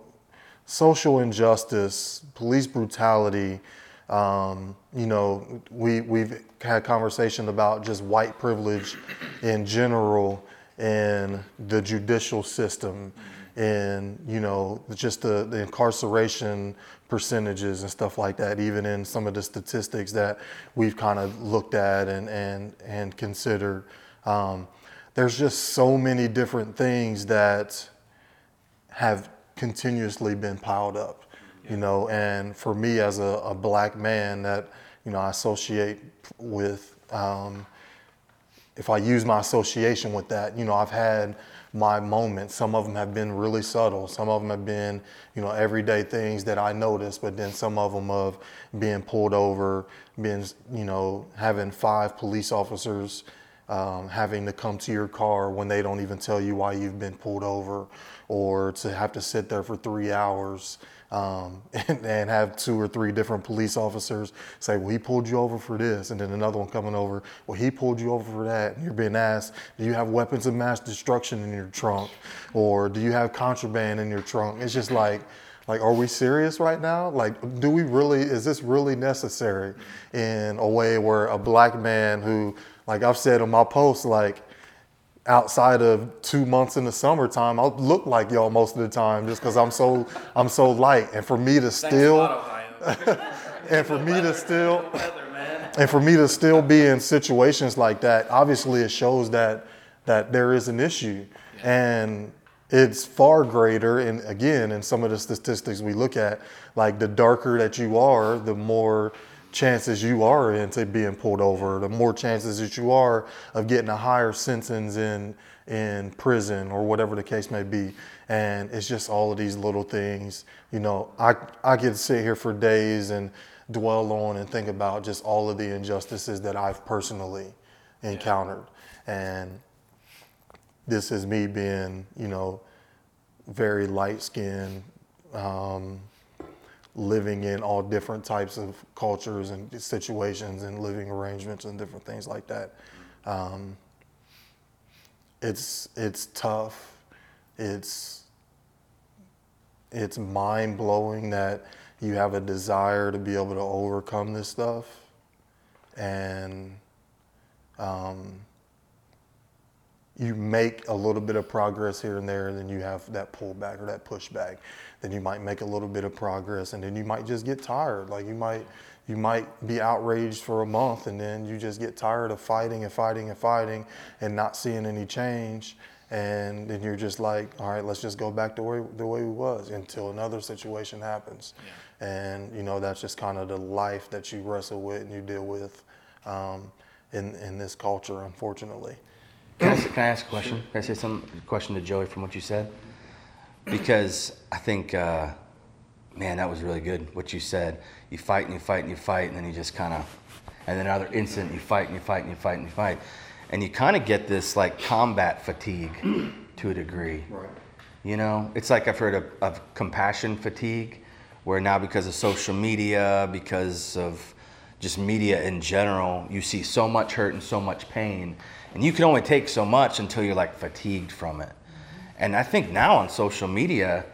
social injustice, police brutality, um, you know, we, we've had conversation about just white privilege in general in the judicial system and, you know, just the, the incarceration percentages and stuff like that, even in some of the statistics that we've kind of looked at and, and, and considered. Um, there's just so many different things that have continuously been piled up, you know. And for me, as a, a black man, that you know I associate with, um, if I use my association with that, you know, I've had my moments. Some of them have been really subtle. Some of them have been, you know, everyday things that I notice. But then some of them of being pulled over, being, you know, having five police officers um, having to come to your car when they don't even tell you why you've been pulled over, or to have to sit there for three hours um, and, and have two or three different police officers say, "Well, he pulled you over for this," and then another one coming over, "Well, he pulled you over for that." And you're being asked, "Do you have weapons of mass destruction in your trunk, or do you have contraband in your trunk?" It's just like. Like, are we serious right now? Like, do we really, is this really necessary in a way where a black man who, like I've said on my post, like, outside of two months in the summertime, I look like y'all most of the time just because I'm so I'm so light. And for me to still and for me to still and for me to still be in situations like that, obviously it shows that that there is an issue. And it's far greater and again in some of the statistics we look at, like the darker that you are, the more chances you are into being pulled over, the more chances that you are of getting a higher sentence in in prison or whatever the case may be. And it's just all of these little things. You know, I I could sit here for days and dwell on and think about just all of the injustices that I've personally encountered. And this is me being, you know, very light skinned, um, living in all different types of cultures and situations and living arrangements and different things like that. Um, it's it's tough. It's it's mind blowing that you have a desire to be able to overcome this stuff, and um, you make a little bit of progress here and there, and then you have that pullback or that pushback. Then you might make a little bit of progress, and then you might just get tired. Like you might, you might be outraged for a month, and then you just get tired of fighting and fighting and fighting, and not seeing any change. And then you're just like, all right, let's just go back to where, the way we was until another situation happens. Yeah. And you know that's just kind of the life that you wrestle with and you deal with um, in in this culture, unfortunately. Can I, can I ask a question? Can I say some question to Joey from what you said? Because I think, uh, man, that was really good. What you said. You fight and you fight and you fight, and then you just kind of, and then another instant, you fight and you fight and you fight and you fight, and you kind of get this like combat fatigue to a degree. Right. You know, it's like I've heard of, of compassion fatigue, where now because of social media, because of just media in general, you see so much hurt and so much pain and you can only take so much until you're like fatigued from it. And I think now on social media,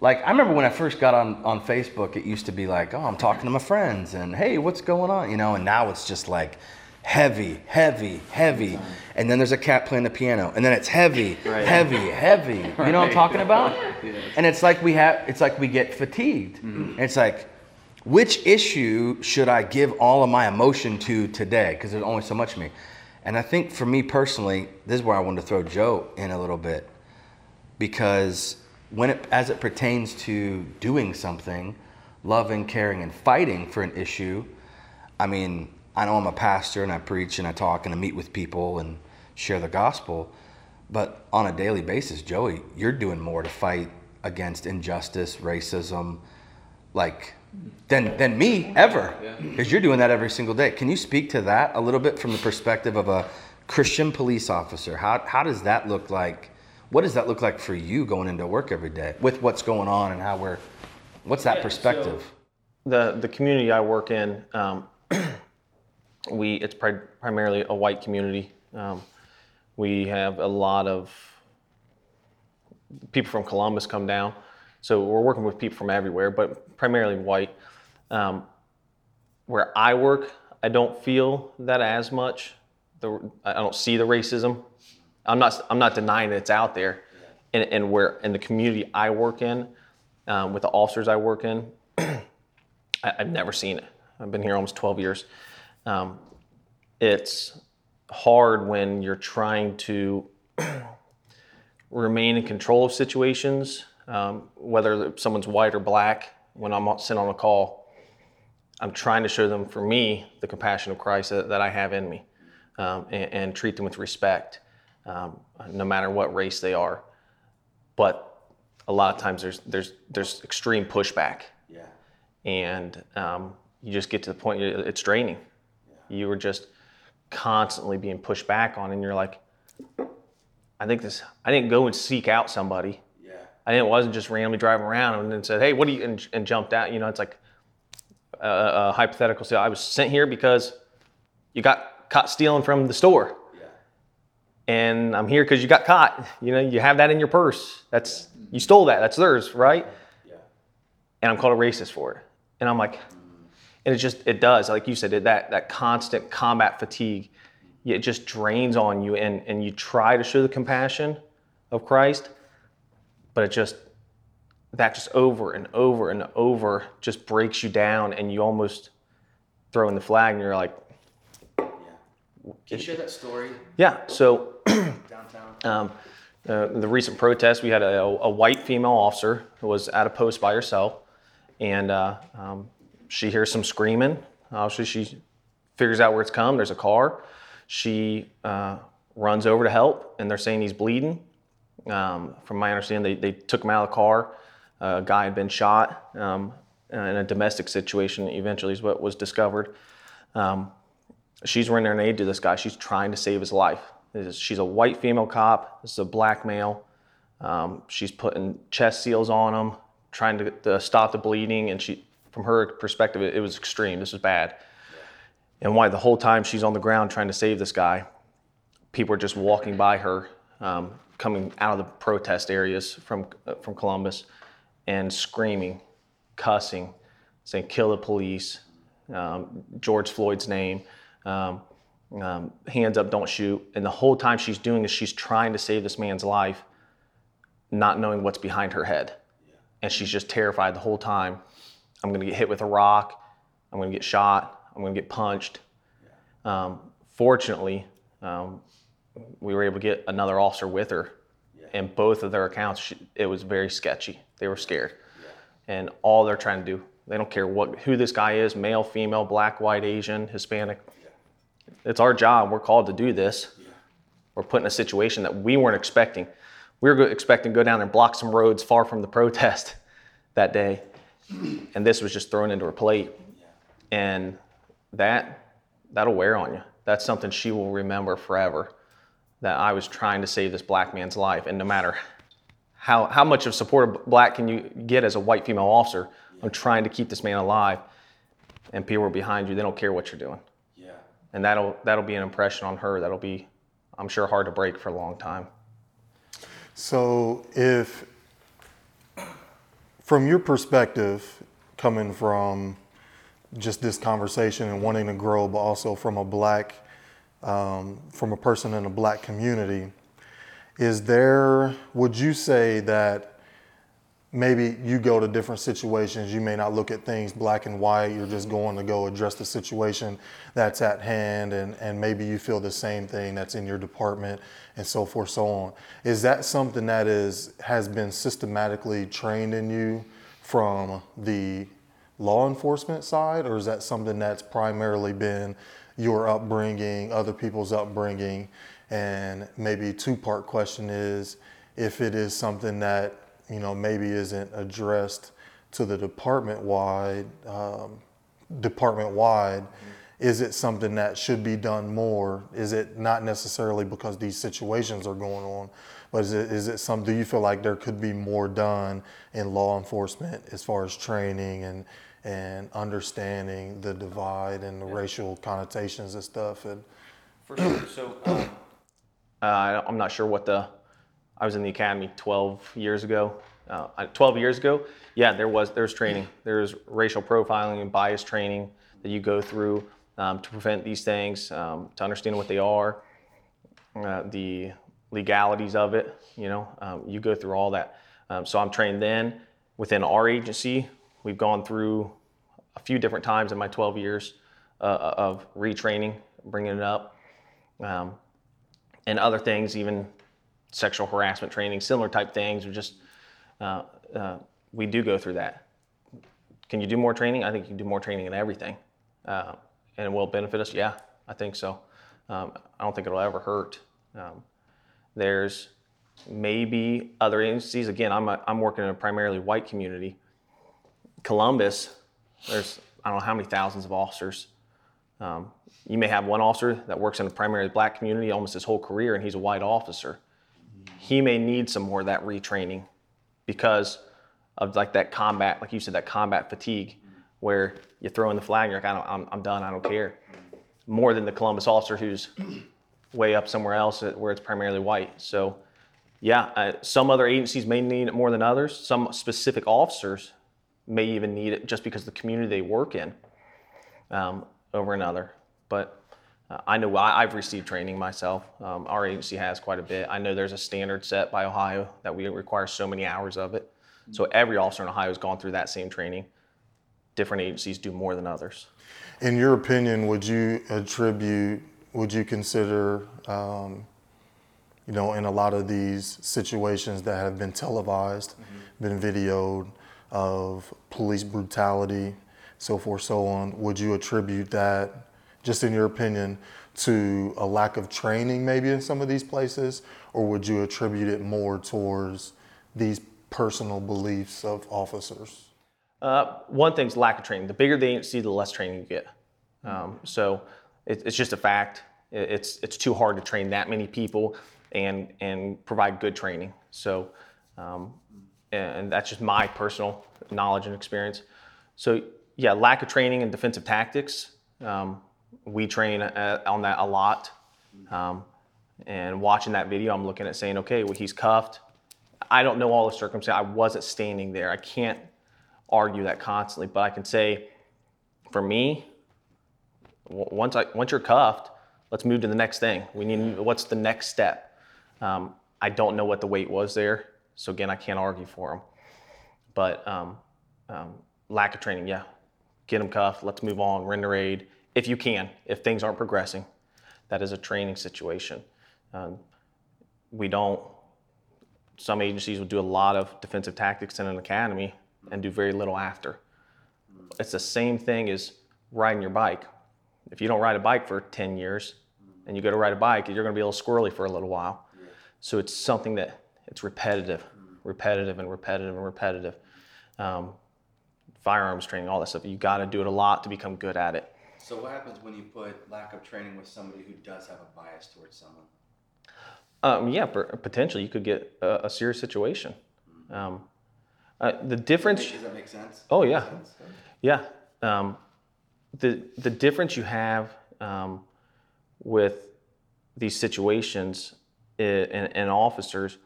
like I remember when I first got on, on Facebook, it used to be like, oh, I'm talking to my friends and hey, what's going on? You know, and now it's just like heavy, heavy, heavy. And then there's a cat playing the piano. And then it's heavy, right. heavy, heavy. You know what I'm talking about? And it's like we have it's like we get fatigued. Mm-hmm. It's like, which issue should I give all of my emotion to today? Because there's only so much of me. And I think for me personally, this is where I wanted to throw Joe in a little bit because when it as it pertains to doing something, loving, caring, and fighting for an issue, I mean, I know I'm a pastor and I preach and I talk and I meet with people and share the gospel, but on a daily basis, Joey, you're doing more to fight against injustice, racism, like than than me ever because you're doing that every single day. Can you speak to that a little bit from the perspective of a christian police officer? How, how does that look like what does that look like for you going into work every day with what's going on and how we're what's that perspective so the the community i work in um, we it's pri- primarily a white community um, we have a lot of people from columbus come down so we're working with people from everywhere, but primarily white. Um, where I work, I don't feel that as much. The, I don't see the racism. I'm not. I'm not denying that it's out there. And, and where in the community I work in, um, with the officers I work in, I, have never seen it. I've been here almost 12 years. Um, it's hard when you're trying to remain in control of situations um, whether someone's white or black, when I'm sent on a call, I'm trying to show them, for me, the compassion of Christ that, that I have in me um, and, and, treat them with respect, um, no matter what race they are. But a lot of times there's, there's, there's extreme pushback. Yeah. And um, you just get to the point, it's draining. Yeah. You were just constantly being pushed back on, and you're like, I think this, I didn't go and seek out somebody. I didn't wasn't just randomly driving around and then said, "Hey, what do you?" and, and jumped out. You know, it's like a, a hypothetical. So I was sent here because you got caught stealing from the store, yeah. And I'm here because you got caught. You know, you have that in your purse. That's you stole that. That's theirs, right? Yeah. And I'm called a racist for it. And I'm like, and it just it does, like you said, it, that that constant combat fatigue, it just drains on you and, and you try to show the compassion of Christ, but it just that just over and over and over just breaks you down and you almost throw in the flag and you're like, Yeah. Can you share that story yeah. So downtown? um, uh, the recent protest, we had a, a white female officer who was at a post by herself, and uh, um, she hears some screaming. Obviously, she figures out where it's come. There's a car. She uh, runs over to help, and they're saying he's bleeding. Um, from my understanding, they, they took him out of the car. A guy had been shot um, in a domestic situation. Eventually, is what was discovered. Um, she's rendering aid to this guy. She's trying to save his life. Is- She's a white female cop. This is a black male. Um, she's putting chest seals on him, trying to, to stop the bleeding. And she, from her perspective, it, it was extreme. This was bad. And why the whole time she's on the ground trying to save this guy, people are just walking by her, um, coming out of the protest areas from uh, from Columbus, and screaming, cussing, saying "kill the police," um, George Floyd's name, um, um, hands up, don't shoot. And the whole time she's doing this, she's trying to save this man's life, not knowing what's behind her head, and she's just terrified the whole time. I'm going to get hit with a rock. I'm going to get shot. I'm going to get punched. Um, fortunately, um, we were able to get another officer with her. And both of their accounts, she, it was very sketchy. They were scared. And all they're trying to do, they don't care what who this guy is, male, female, black, white, Asian, Hispanic. It's our job. We're called to do this. We're put in a situation that we weren't expecting. We were expecting to go down and block some roads far from the protest that day. And this was just thrown into her plate. And that that'll wear on you. That's something she will remember forever. That I was trying to save this black man's life, and no matter how how much of support black can you get as a white female officer, I'm trying to keep this man alive, and people are behind you. They don't care what you're doing. And that'll that'll be an impression on her. That'll be, I'm sure, hard to break for a long time. So, if, from your perspective, coming from just this conversation and wanting to grow, but also from a black, um, from a person in a black community, is there, would you say that maybe you go to different situations, you may not look at things black and white, you're just going to go address the situation that's at hand, and, and maybe you feel the same thing that's in your department and so forth, so on. Is that something that is has been systematically trained in you from the law enforcement side, or is that something that's primarily been your upbringing, other people's upbringing? And maybe two part question is if it is something that you know maybe isn't addressed to the department wide, um, department wide. Is it something that should be done more? Is it not necessarily because these situations are going on, but is it is it some? Do you feel like there could be more done in law enforcement as far as training and and understanding the divide and the racial connotations and stuff? And For sure. So, um, Uh, I'm not sure what the. I was in the academy 12 years ago. Uh, 12 years ago, yeah, there was there's training. There's racial profiling and bias training that you go through um, to prevent these things, um, to understand what they are, uh, the legalities of it. You know, um, you go through all that. Um, so I'm trained then. Within our agency, we've gone through a few different times in my 12 years uh, of retraining, bringing it up um, and other things, even sexual harassment training, similar type things. Or just uh, uh, we do go through that. Can you do more training? I think you can do more training in everything, uh, and it will benefit us. Yeah, I think so. Um, I don't think it'll ever hurt. Um, there's maybe other agencies. Again, I'm a, I'm working in a primarily white community. Columbus, there's I don't know how many thousands of officers. Um, you may have one officer that works in a primarily black community almost his whole career, and he's a white officer. He may need some more of that retraining because of like that combat, like you said, that combat fatigue, where you throw in the flag, and you're like, I don't, I'm, done, I don't care. More than the Columbus officer who's way up somewhere else where it's primarily white. So, yeah, uh, some other agencies may need it more than others. Some specific officers may even need it just because the community they work in um, over another. But Uh, I know I, I've received training myself. Um, our agency has quite a bit. I know there's a standard set by Ohio that we require so many hours of it. So every officer in Ohio has gone through that same training. Different agencies do more than others. In your opinion, would you attribute, would you consider, um, you know, in a lot of these situations that have been televised, been videoed of police brutality, so forth, so on, would you attribute that, just in your opinion, to a lack of training maybe in some of these places, or would you attribute it more towards these personal beliefs of officers? Uh, one thing's lack of training. The bigger the agency, the less training you get. Um, so it, it's just a fact. It, it's it's too hard to train that many people and and provide good training. So, um, and that's just my personal knowledge and experience. So yeah, lack of training and defensive tactics. Um, we train uh, on that a lot. Um, and watching that video, I'm looking at saying, okay, well, he's cuffed. I don't know all the circumstances. I wasn't standing there. I can't argue that constantly, but I can say, for me, w- once I once you're cuffed, let's move to the next thing. We need what's the next step. Um, I don't know what the weight was there, so again, I can't argue for him. But um, um, lack of training, yeah, get him cuffed. Let's move on. Render aid if you can. If things aren't progressing, that is a training situation. Um, we don't some agencies will do a lot of defensive tactics in an academy and do very little after. It's the same thing as riding your bike. If you don't ride a bike for 10 years and you go to ride a bike, you're going to be a little squirrely for a little while. So it's something that it's repetitive, repetitive and repetitive and repetitive. Um, firearms training, all that stuff. You got to do it a lot to become good at it. So what happens when you put lack of training with somebody who does have a bias towards someone? Um, yeah, per- potentially you could get a, a serious situation. Um, uh, the difference. Does that make sense? Oh yeah, yeah. Um, the the difference you have um, with these situations and, and officers,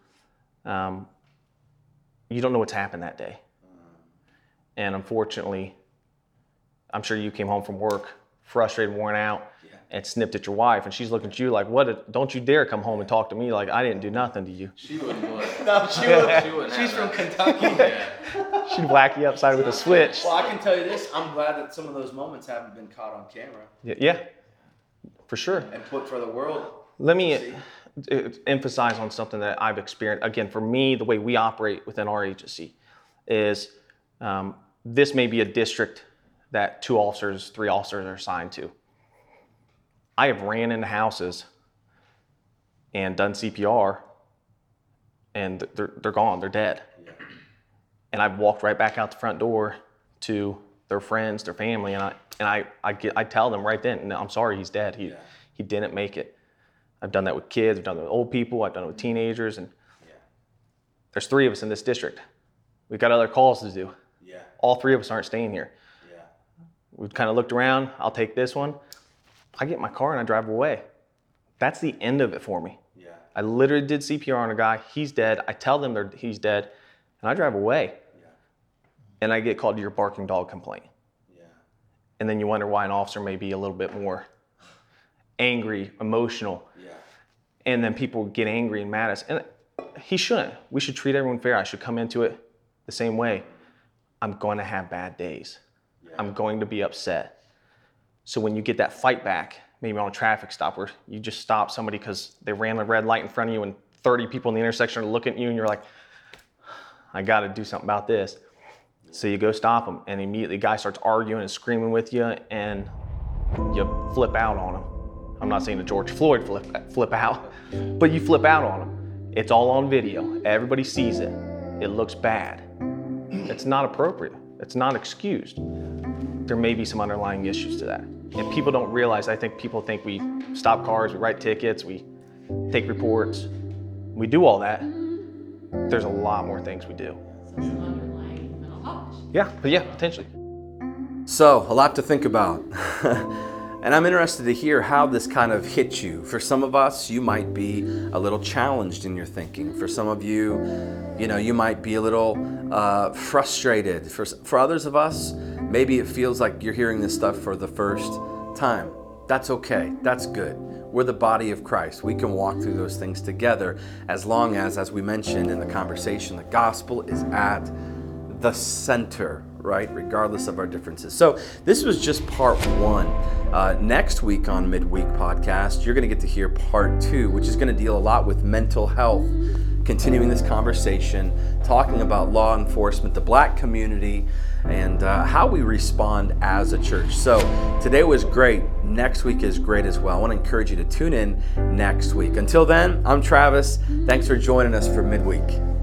um, you don't know what's happened that day, and unfortunately, I'm sure you came home from work frustrated, worn out, and snipped at your wife, and she's looking at you like, "What? Don't you dare come home and talk to me like I didn't do nothing to you." She wouldn't. no, she wouldn't. She wouldn't She's from that. Kentucky. She'd whack you upside with a switch. Well, I can tell you this. I'm glad that some of those moments haven't been caught on camera Yeah, yeah, for sure. and put for the world. Let me uh, emphasize on something that I've experienced. Again, for me, the way we operate within our agency is um, this may be a district that two officers, three officers are assigned to. I have ran into houses and done CPR, and they're, they're gone, they're dead. And I've walked right back out the front door to their friends, their family, and I and I I get I tell them right then, no, I'm sorry, he's dead. He he didn't make it. I've done that with kids, I've done it with old people, I've done it with teenagers, and there's three of us in this district. We've got other calls to do. Yeah, All three of us aren't staying here. Yeah. We've kind of looked around. I'll take this one. I get in my car and I drive away. That's the end of it for me. Yeah. I literally did CPR on a guy. He's dead. I tell them they're, he's dead, and I drive away. And I get called to your barking dog complaint. Yeah. And then you wonder why an officer may be a little bit more angry, emotional. Yeah. And then people get angry and mad at us. And he shouldn't. We should treat everyone fair. I should come into it the same way. I'm going to have bad days. I'm going to be upset. So when you get that fight back, maybe on a traffic stop where you just stop somebody because they ran a red light in front of you and 30 people in the intersection are looking at you and you're like, I got to do something about this. So you go stop them, and immediately the guy starts arguing and screaming with you, and you flip out on him. I'm not saying the George Floyd flip, flip out, but you flip out on him. It's all on video. Everybody sees it. It looks bad. It's not appropriate. It's not excused. There may be some underlying issues to that. And people don't realize, I think people think we stop cars, we write tickets, we take reports. We do all that. There's a lot more things we do. Yeah, but yeah, potentially. So, a lot to think about. and I'm interested to hear how this kind of hits you. For some of us, you might be a little challenged in your thinking. For some of you, you know, you might be a little uh, frustrated. For, for others of us, maybe it feels like you're hearing this stuff for the first time. That's okay. That's good. We're the body of Christ. We can walk through those things together as long as, as we mentioned in the conversation, the gospel is at the center, right? Regardless of our differences. So, this was just part one. Uh, next week on Midweek Podcast, you're going to get to hear part two, which is going to deal a lot with mental health. Continuing this conversation, talking about law enforcement, the black community, and uh, how we respond as a church. So, today was great. Next week is great as well. I want to encourage you to tune in next week. Until then, I'm Travis. Thanks for joining us for Midweek.